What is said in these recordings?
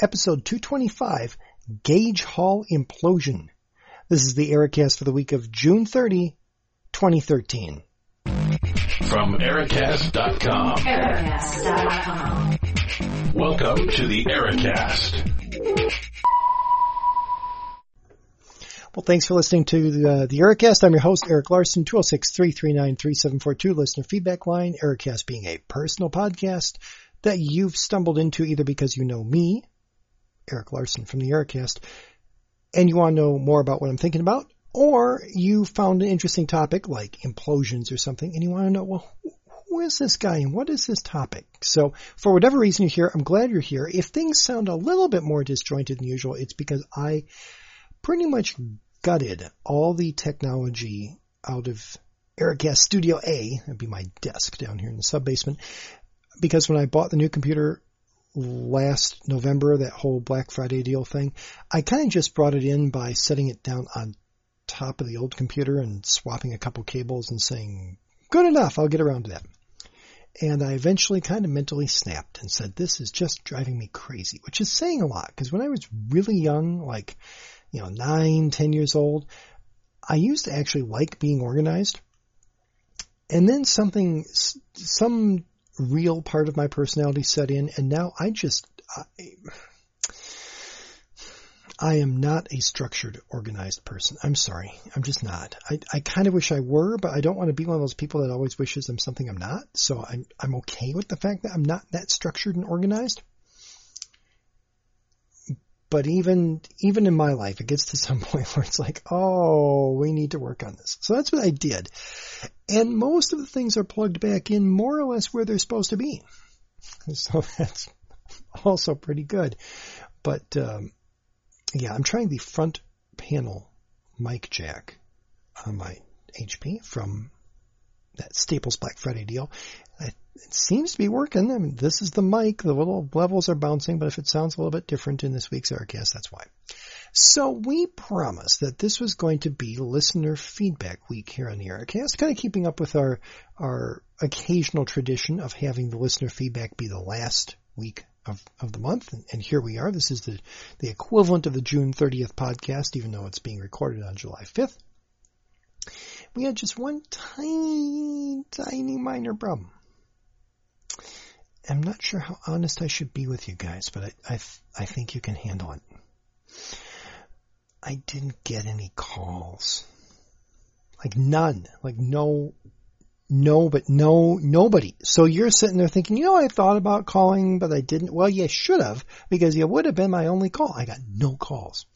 episode 225, Gage Hall Implosion. This is the Ericast for the week of June 30, 2013. From Ericast.com. Ericast.com. Welcome to the Ericast. Well, thanks for listening to the, uh, the Ericast. I'm your host, Eric Larson, 206-339-3742, listener feedback line. Ericast being a personal podcast that you've stumbled into either because you know me, Eric Larson from the Ericast, and you want to know more about what I'm thinking about, or you found an interesting topic like implosions or something, and you want to know, well, who is this guy and what is this topic? So for whatever reason you're here, I'm glad you're here. If things sound a little bit more disjointed than usual, it's because I pretty much gutted all the technology out of Ericast Studio A, that'd be my desk down here in the sub basement, because when I bought the new computer last November, that whole Black Friday deal thing, I kind of just brought it in by setting it down on top of the old computer and swapping a couple cables and saying, good enough, I'll get around to that. And I eventually kind of mentally snapped and said, this is just driving me crazy, which is saying a lot because when I was really young, like you know, nine, ten years old, I used to actually like being organized. And then something, some real part of my personality set in, and now I just, I, I am not a structured, organized person. I'm sorry. I'm just not. I, I kind of wish I were, but I don't want to be one of those people that always wishes I'm something I'm not. So I'm, I'm okay with the fact that I'm not that structured and organized but even even in my life, it gets to some point where it's like, oh, we need to work on this. So that's what I did, and most of the things are plugged back in more or less where they're supposed to be. So that's also pretty good. But um, yeah, I'm trying the front panel mic jack on my HP from that Staples Black Friday deal. It seems to be working. I mean, this is the mic. The little levels are bouncing, but if it sounds a little bit different in this week's Ericast, that's why. So we promised that this was going to be listener feedback week here on the Ericast, kind of keeping up with our, our occasional tradition of having the listener feedback be the last week of, of the month. And, and here we are. This is the, the equivalent of the June 30th podcast, even though it's being recorded on July 5th. We had just one tiny, tiny minor problem. I'm not sure how honest I should be with you guys, but I, I, I think you can handle it. I didn't get any calls. Like none. Like no, no, but no, nobody. So you're sitting there thinking, you know, I thought about calling, but I didn't. Well, you should have because you would have been my only call. I got no calls.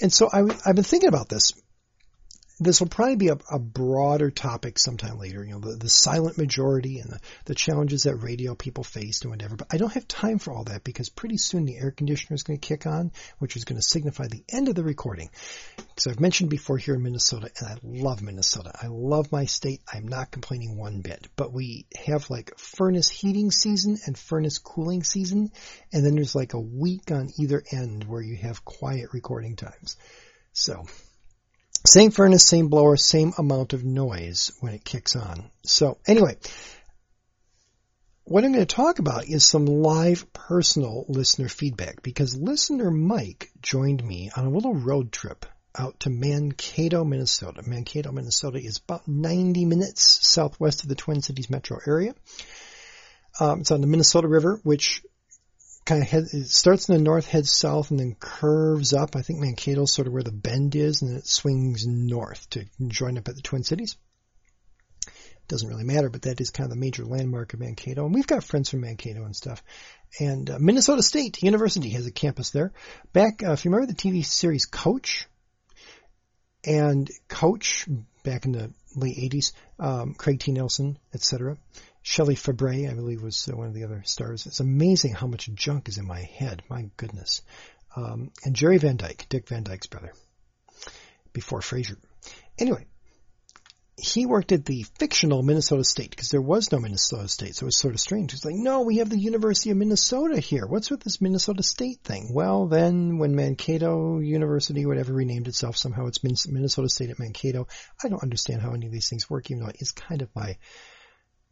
And so I, I've been thinking about this this will probably be a, a, broader topic sometime later, you know, the, the silent majority and the, the, challenges that radio people faced and whatever. But I don't have time for all that because pretty soon the air conditioner is going to kick on, which is going to signify the end of the recording. So I've mentioned before here in Minnesota, and I love Minnesota. I love my state. I'm not complaining one bit. But we have like furnace heating season and furnace cooling season, and then there's like a week on either end where you have quiet recording times. So same furnace, same blower, same amount of noise when it kicks on. So anyway, what I'm going to talk about is some live personal listener feedback because listener Mike joined me on a little road trip out to Mankato, Minnesota. Mankato, Minnesota is about 90 minutes southwest of the Twin Cities metro area. Um, it's on the Minnesota River, which kind of head, it starts in the north, heads south, and then curves up. I think Mankato's sort of where the bend is, and then it swings north to join up at the Twin Cities. Doesn't really matter, but that is kind of the major landmark of Mankato. And we've got friends from Mankato and stuff. And uh, Minnesota State University has a campus there. Back, uh, if you remember the TV series Coach, and Coach back in the late 80s, um, Craig T. Nelson, etc. Shelley Fabares, I believe, was uh, one of the other stars. It's amazing how much junk is in my head. My goodness. Um, and Jerry Van Dyke, Dick Van Dyke's brother, before Frasier. Anyway, he worked at the fictional Minnesota State because there was no Minnesota State, so it was sort of strange. He's like, no, we have the University of Minnesota here. What's with this Minnesota State thing? Well, then when Mankato University, whatever, renamed itself, somehow it's Minnesota State at Mankato. I don't understand how any of these things work, even though it is kind of my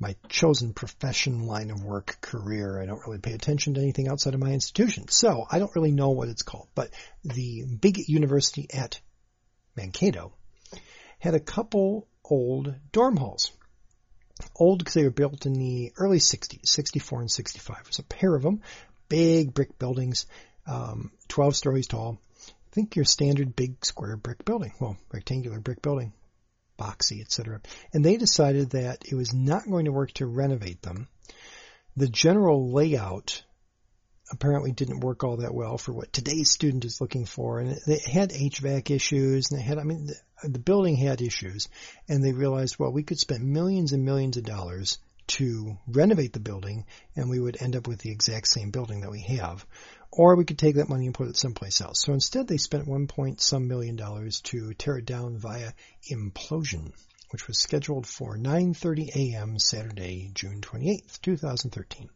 my chosen profession, line of work, career. I don't really pay attention to anything outside of my institution. So I don't really know what it's called. But the big university at Mankato had a couple old dorm halls. Old because they were built in the early 60s, 64 and 65. There's a pair of them, big brick buildings, um, 12 stories tall. I think your standard big square brick building, well, rectangular brick building, boxy, etc. And they decided that it was not going to work to renovate them. The general layout apparently didn't work all that well for what today's student is looking for. And they had HVAC issues and they had, I mean, the, the building had issues and they realized, well, we could spend millions and millions of dollars to renovate the building and we would end up with the exact same building that we have. Or we could take that money and put it someplace else. So instead they spent one point some million dollars to tear it down via implosion, which was scheduled for 9.30 a.m. Saturday, June 28th, 2013.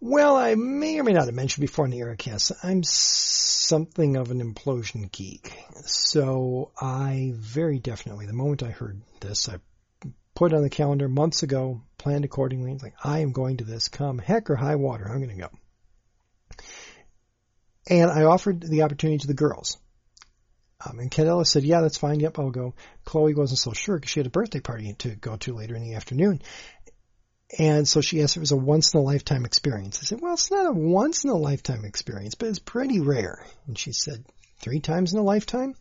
Well, I may or may not have mentioned before in the Ericast, I'm something of an implosion geek. So I very definitely, the moment I heard this, I put on the calendar months ago, planned accordingly. It's like, I am going to this, come heck or high water, I'm going to go. And I offered the opportunity to the girls. Um, and Cadella said, yeah, that's fine. Yep, I'll go. Chloe wasn't so sure because she had a birthday party to go to later in the afternoon. And so she asked if it was a once in a lifetime experience. I said, well, it's not a once in a lifetime experience, but it's pretty rare. And she said, three times in a lifetime?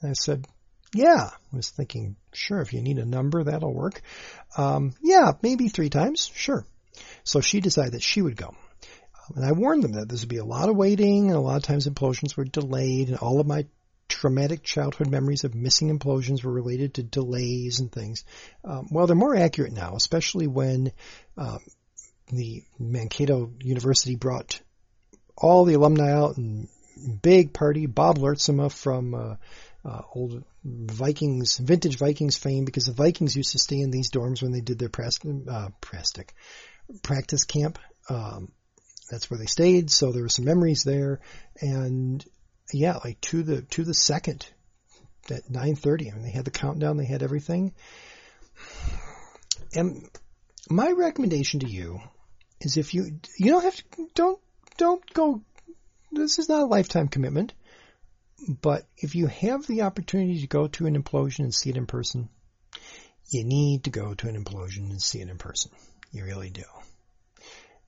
And I said, yeah. I was thinking, sure, if you need a number, that'll work. Um, yeah, maybe three times. Sure. So she decided that she would go. And I warned them that this would be a lot of waiting and a lot of times implosions were delayed and all of my traumatic childhood memories of missing implosions were related to delays and things. Um, well, they're more accurate now, especially when um, the Mankato University brought all the alumni out and big party. Bob Lurtsema from uh, uh, old Vikings, vintage Vikings fame, because the Vikings used to stay in these dorms when they did their press, uh, prastic, practice camp. Um, that's where they stayed, so there were some memories there, and yeah, like to the to the second at 9:30. I mean, they had the countdown, they had everything. And my recommendation to you is if you you don't have to don't don't go. This is not a lifetime commitment, but if you have the opportunity to go to an implosion and see it in person, you need to go to an implosion and see it in person. You really do.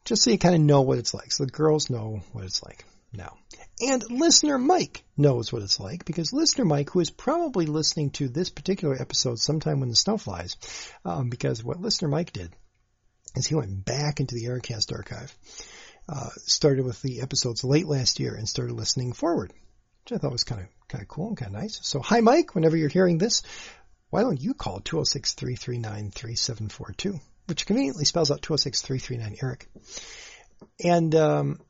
Just so you kind of know what it's like. So the girls know what it's like now. And listener Mike knows what it's like because listener Mike, who is probably listening to this particular episode sometime when the snow flies, um, because what listener Mike did is he went back into the Ericast archive, uh, started with the episodes late last year and started listening forward, which I thought was kind of kind of cool and kind of nice. So hi Mike, whenever you're hearing this, why don't you call 206-339-3742, which conveniently spells out 206-339-ERIC. And um,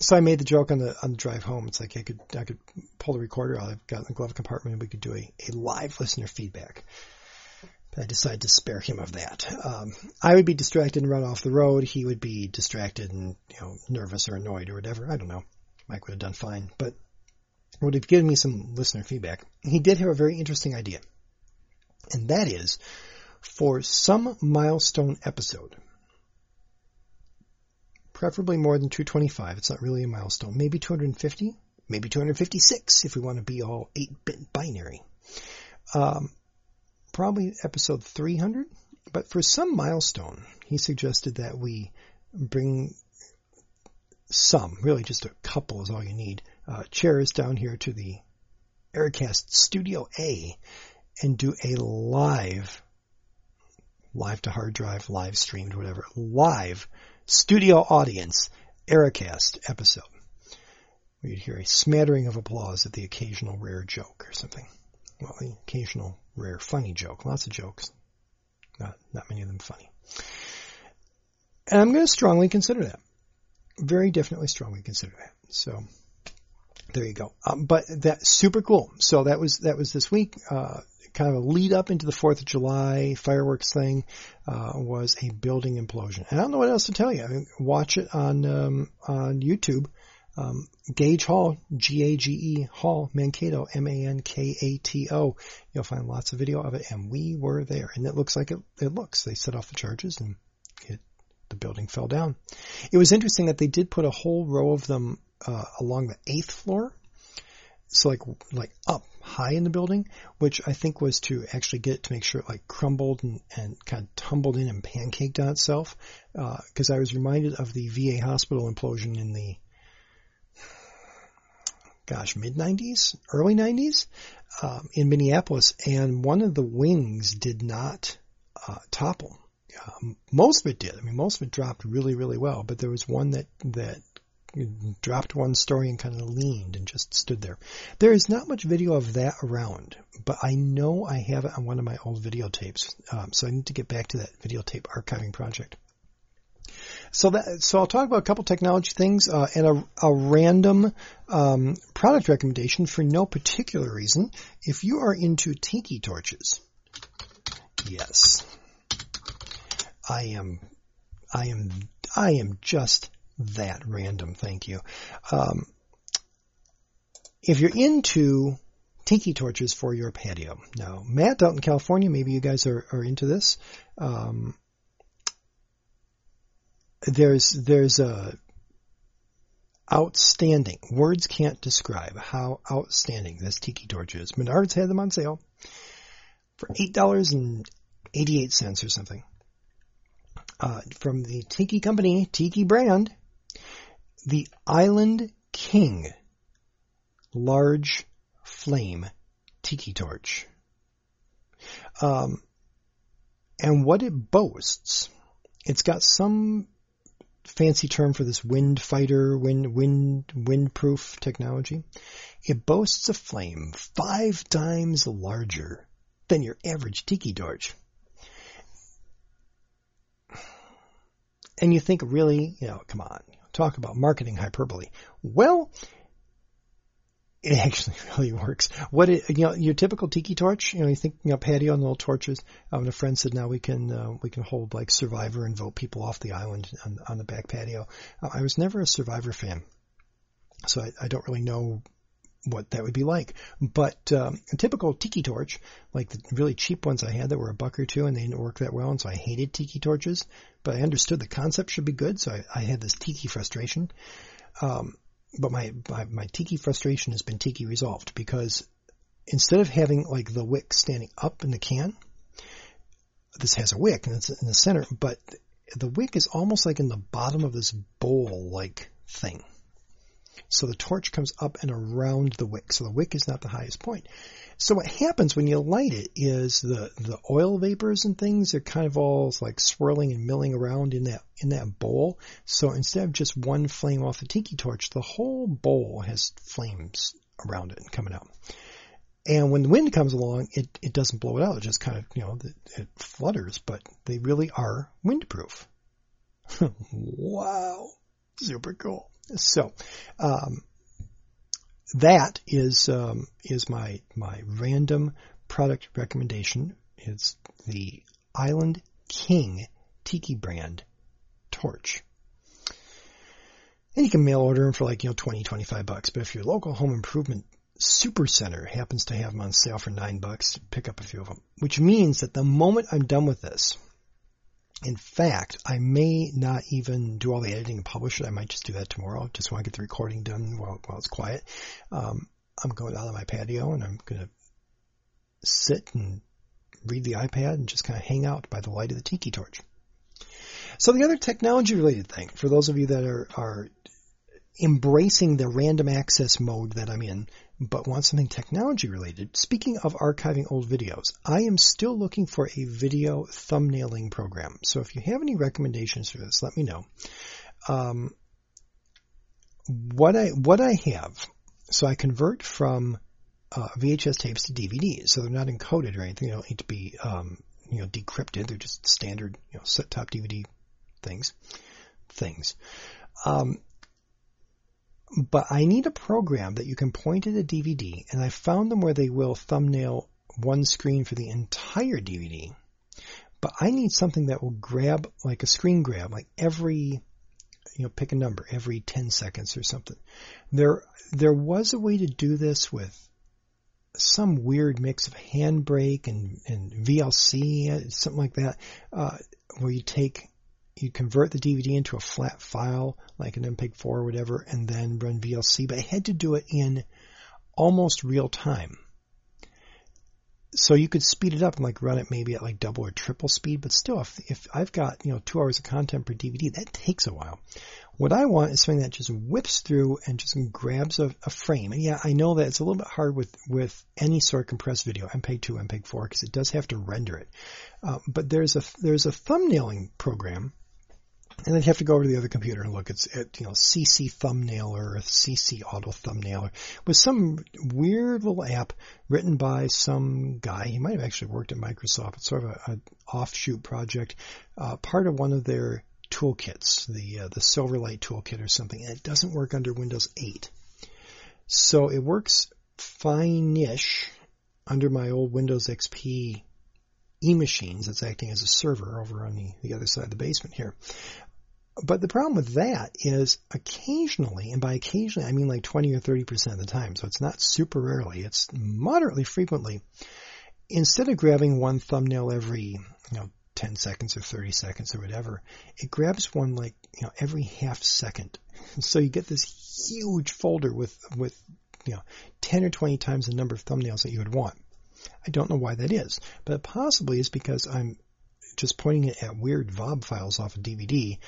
so I made the joke on the on the drive home. It's like I could I could pull the recorder out. I've got in the glove compartment, and we could do a, a live listener feedback. But I decided to spare him of that. Um, I would be distracted and run off the road. He would be distracted and you know nervous or annoyed or whatever. I don't know. Mike would have done fine, but would have given me some listener feedback. He did have a very interesting idea, and that is for some milestone episode preferably more than 225. It's not really a milestone. Maybe 250, maybe 256 if we want to be all 8-bit binary. Um, probably episode 300, but for some milestone, he suggested that we bring some, really just a couple is all you need, uh, chairs down here to the Ericast Studio A and do a live, live to hard drive, live streamed, whatever, live studio audience Ericast episode. You'd hear a smattering of applause at the occasional rare joke or something. Well, the occasional rare funny joke. Lots of jokes. Not, not many of them funny. And I'm going to strongly consider that. Very definitely strongly consider that. So, there you go. Um, but that's super cool. So that was, that was this week. Uh, kind of a lead up into the 4th of July fireworks thing uh, was a building implosion. And I don't know what else to tell you. I mean, watch it on um, on YouTube. Um, Gage Hall, G-A-G-E Hall, Mankato, M-A-N-K-A-T-O. You'll find lots of video of it, and we were there. And it looks like it, it looks. They set off the charges, and it, the building fell down. It was interesting that they did put a whole row of them uh, along the eighth floor, so like like up high in the building, which I think was to actually get it to make sure it like crumbled and, and kind of tumbled in and pancaked on itself. Because uh, I was reminded of the VA hospital implosion in the gosh mid 90s, early 90s um, in Minneapolis, and one of the wings did not uh, topple. Um, most of it did. I mean, most of it dropped really, really well, but there was one that that dropped one story and kind of leaned and just stood there. There is not much video of that around, but I know I have it on one of my old videotapes, um, so I need to get back to that videotape archiving project. So that, so I'll talk about a couple technology things uh, and a, a random um, product recommendation for no particular reason. If you are into tiki torches, yes, I am, I am, I am just that random. Thank you. Um, if you're into tiki torches for your patio, now Matt out in California, maybe you guys are, are into this. Um, there's there's a outstanding words can't describe how outstanding this tiki torch is. Menards had them on sale for eight dollars and eighty eight cents or something. Uh, from the Tiki Company, Tiki brand, the Island King large flame tiki torch. Um, and what it boasts, it's got some fancy term for this wind fighter, wind, wind, windproof technology. It boasts a flame five times larger than your average tiki torch. And you think, really, you know, come on, talk about marketing hyperbole. Well, it actually really works. What it, you know, your typical tiki torch, you know, you think, you know, patio and little torches. Um, a friend said now we can, uh, we can hold like Survivor and vote people off the island on, on the back patio. Uh, I was never a Survivor fan. So I, I don't really know what that would be like. But um, a typical tiki torch, like the really cheap ones I had that were a buck or two and they didn't work that well, and so I hated tiki torches. But I understood the concept should be good, so I, I had this tiki frustration. Um, but my, my my tiki frustration has been tiki resolved because instead of having like the wick standing up in the can, this has a wick and it's in the center, but the wick is almost like in the bottom of this bowl like thing. So the torch comes up and around the wick. So the wick is not the highest point. So what happens when you light it is the, the oil vapors and things are kind of all like swirling and milling around in that, in that bowl. So instead of just one flame off the tiki torch, the whole bowl has flames around it and coming out. And when the wind comes along, it, it doesn't blow it out. It just kind of, you know, it, it flutters, but they really are windproof. wow. Super cool. So, um, that is um, is my my random product recommendation. It's the Island King Tiki brand torch. And you can mail order them for like, you know, 20, 25 bucks. But if your local home improvement super center happens to have them on sale for nine bucks, pick up a few of them. Which means that the moment I'm done with this, in fact, I may not even do all the editing and publish it. I might just do that tomorrow. Just want to get the recording done while, while it's quiet. Um, I'm going out on my patio and I'm going to sit and read the iPad and just kind of hang out by the light of the tiki torch. So the other technology related thing, for those of you that are, are embracing the random access mode that I'm in, but want something technology related, speaking of archiving old videos, I am still looking for a video thumbnailing program. So if you have any recommendations for this, let me know. Um, what I what I have, so I convert from uh, VHS tapes to DVDs, so they're not encoded or anything. They don't need to be um, you know decrypted. They're just standard you know set top DVD things. Things. Um, but I need a program that you can point at a DVD, and I found them where they will thumbnail one screen for the entire DVD. But I need something that will grab, like a screen grab, like every, you know, pick a number every 10 seconds or something. There, there was a way to do this with some weird mix of handbrake and, and VLC, something like that, uh, where you take, you convert the DVD into a flat file, like an MPEG-4 or whatever, and then run VLC, but I had to do it in almost real time so you could speed it up and like run it maybe at like double or triple speed, but still, if, if I've got, you know, two hours of content per DVD, that takes a while. What I want is something that just whips through and just grabs a, a frame. And yeah, I know that it's a little bit hard with, with any sort of compressed video, MPEG 2, MPEG 4, because it does have to render it. Uh, but there's a, there's a thumbnailing program and then you have to go over to the other computer and look at, at you know CC Thumbnailer or CC Auto Thumbnailer with some weird little app written by some guy. He might have actually worked at Microsoft. It's sort of an offshoot project, uh, part of one of their toolkits, the uh, the Silverlight toolkit or something. And it doesn't work under Windows 8, so it works fine-ish under my old Windows XP e-machines that's acting as a server over on the, the other side of the basement here. But the problem with that is occasionally, and by occasionally I mean like 20 or 30% of the time, so it's not super rarely, it's moderately frequently, instead of grabbing one thumbnail every, you know, 10 seconds or 30 seconds or whatever, it grabs one like, you know, every half second. So you get this huge folder with, with, you know, 10 or 20 times the number of thumbnails that you would want. I don't know why that is, but possibly is because I'm just pointing it at weird VOB files off a DVD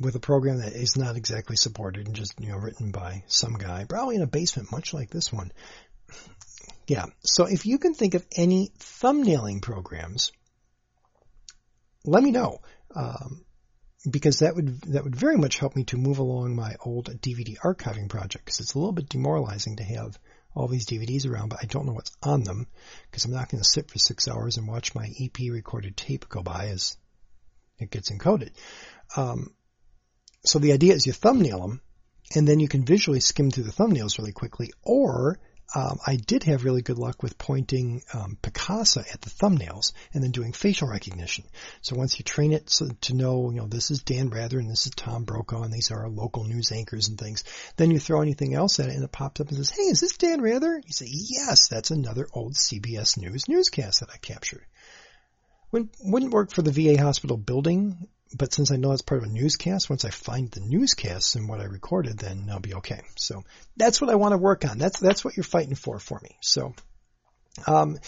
with a program that is not exactly supported and just, you know, written by some guy, probably in a basement, much like this one. Yeah. So if you can think of any thumbnailing programs, let me know. Um, because that would that would very much help me to move along my old DVD archiving project because it's a little bit demoralizing to have all these DVDs around, but I don't know what's on them because I'm not going to sit for six hours and watch my EP recorded tape go by as it gets encoded. Um, so the idea is you thumbnail them and then you can visually skim through the thumbnails really quickly or um, I did have really good luck with pointing um, Picasa at the thumbnails and then doing facial recognition. So once you train it so, to know, you know, this is Dan Rather and this is Tom Brokaw and these are our local news anchors and things, then you throw anything else at it and it pops up and says, hey, is this Dan Rather? You say, yes, that's another old CBS News newscast that I captured. Wouldn't work for the VA hospital building but since I know it's part of a newscast, once I find the newscast and what I recorded, then I'll be okay. So that's what I want to work on. That's that's what you're fighting for for me. So, um,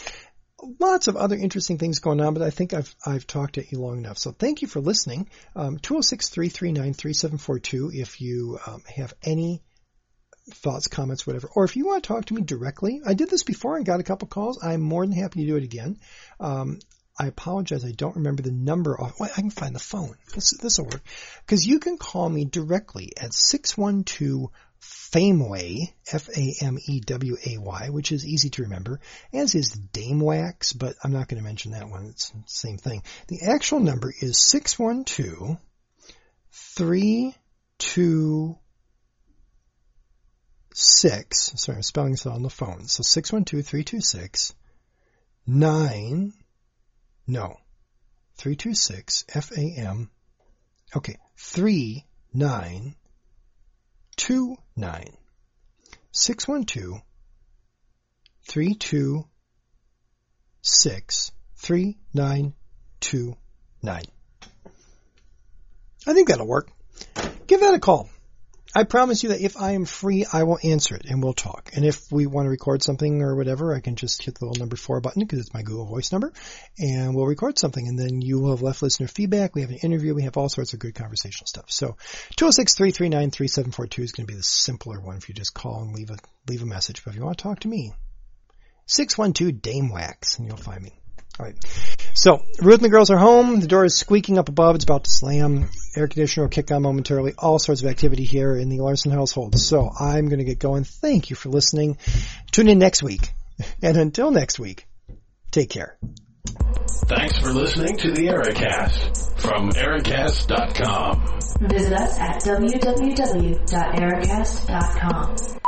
lots of other interesting things going on, but I think I've I've talked at you long enough. So thank you for listening. Um, 206-339-3742 if you um, have any thoughts, comments, whatever, or if you want to talk to me directly. I did this before and got a couple calls. I'm more than happy to do it again. Um, I apologize. I don't remember the number off. Well, I can find the phone. This will work because you can call me directly at six one two Fameway F A M E W A Y, which is easy to remember, as is Wax, but I'm not going to mention that one. It's the same thing. The actual number is six one two three two six. Sorry, I'm spelling this on the phone. So six one two three two six nine no. 326 FAM. Okay. 3929 612 326 3929. I think that'll work. Give that a call. I promise you that if I am free, I will answer it and we'll talk. And if we want to record something or whatever, I can just hit the little number four button because it's my Google Voice number and we'll record something. And then you will have left listener feedback. We have an interview. We have all sorts of good conversational stuff. So 206-339-3742 is going to be the simpler one if you just call and leave a, leave a message. But if you want to talk to me, 612 Dame Wax and you'll find me. All right. So, Ruth and the girls are home. The door is squeaking up above. It's about to slam. Air conditioner will kick on momentarily. All sorts of activity here in the Larson household. So, I'm going to get going. Thank you for listening. Tune in next week. And until next week, take care. Thanks for listening to the Ericast from Ericast.com. Visit us at www.ericast.com.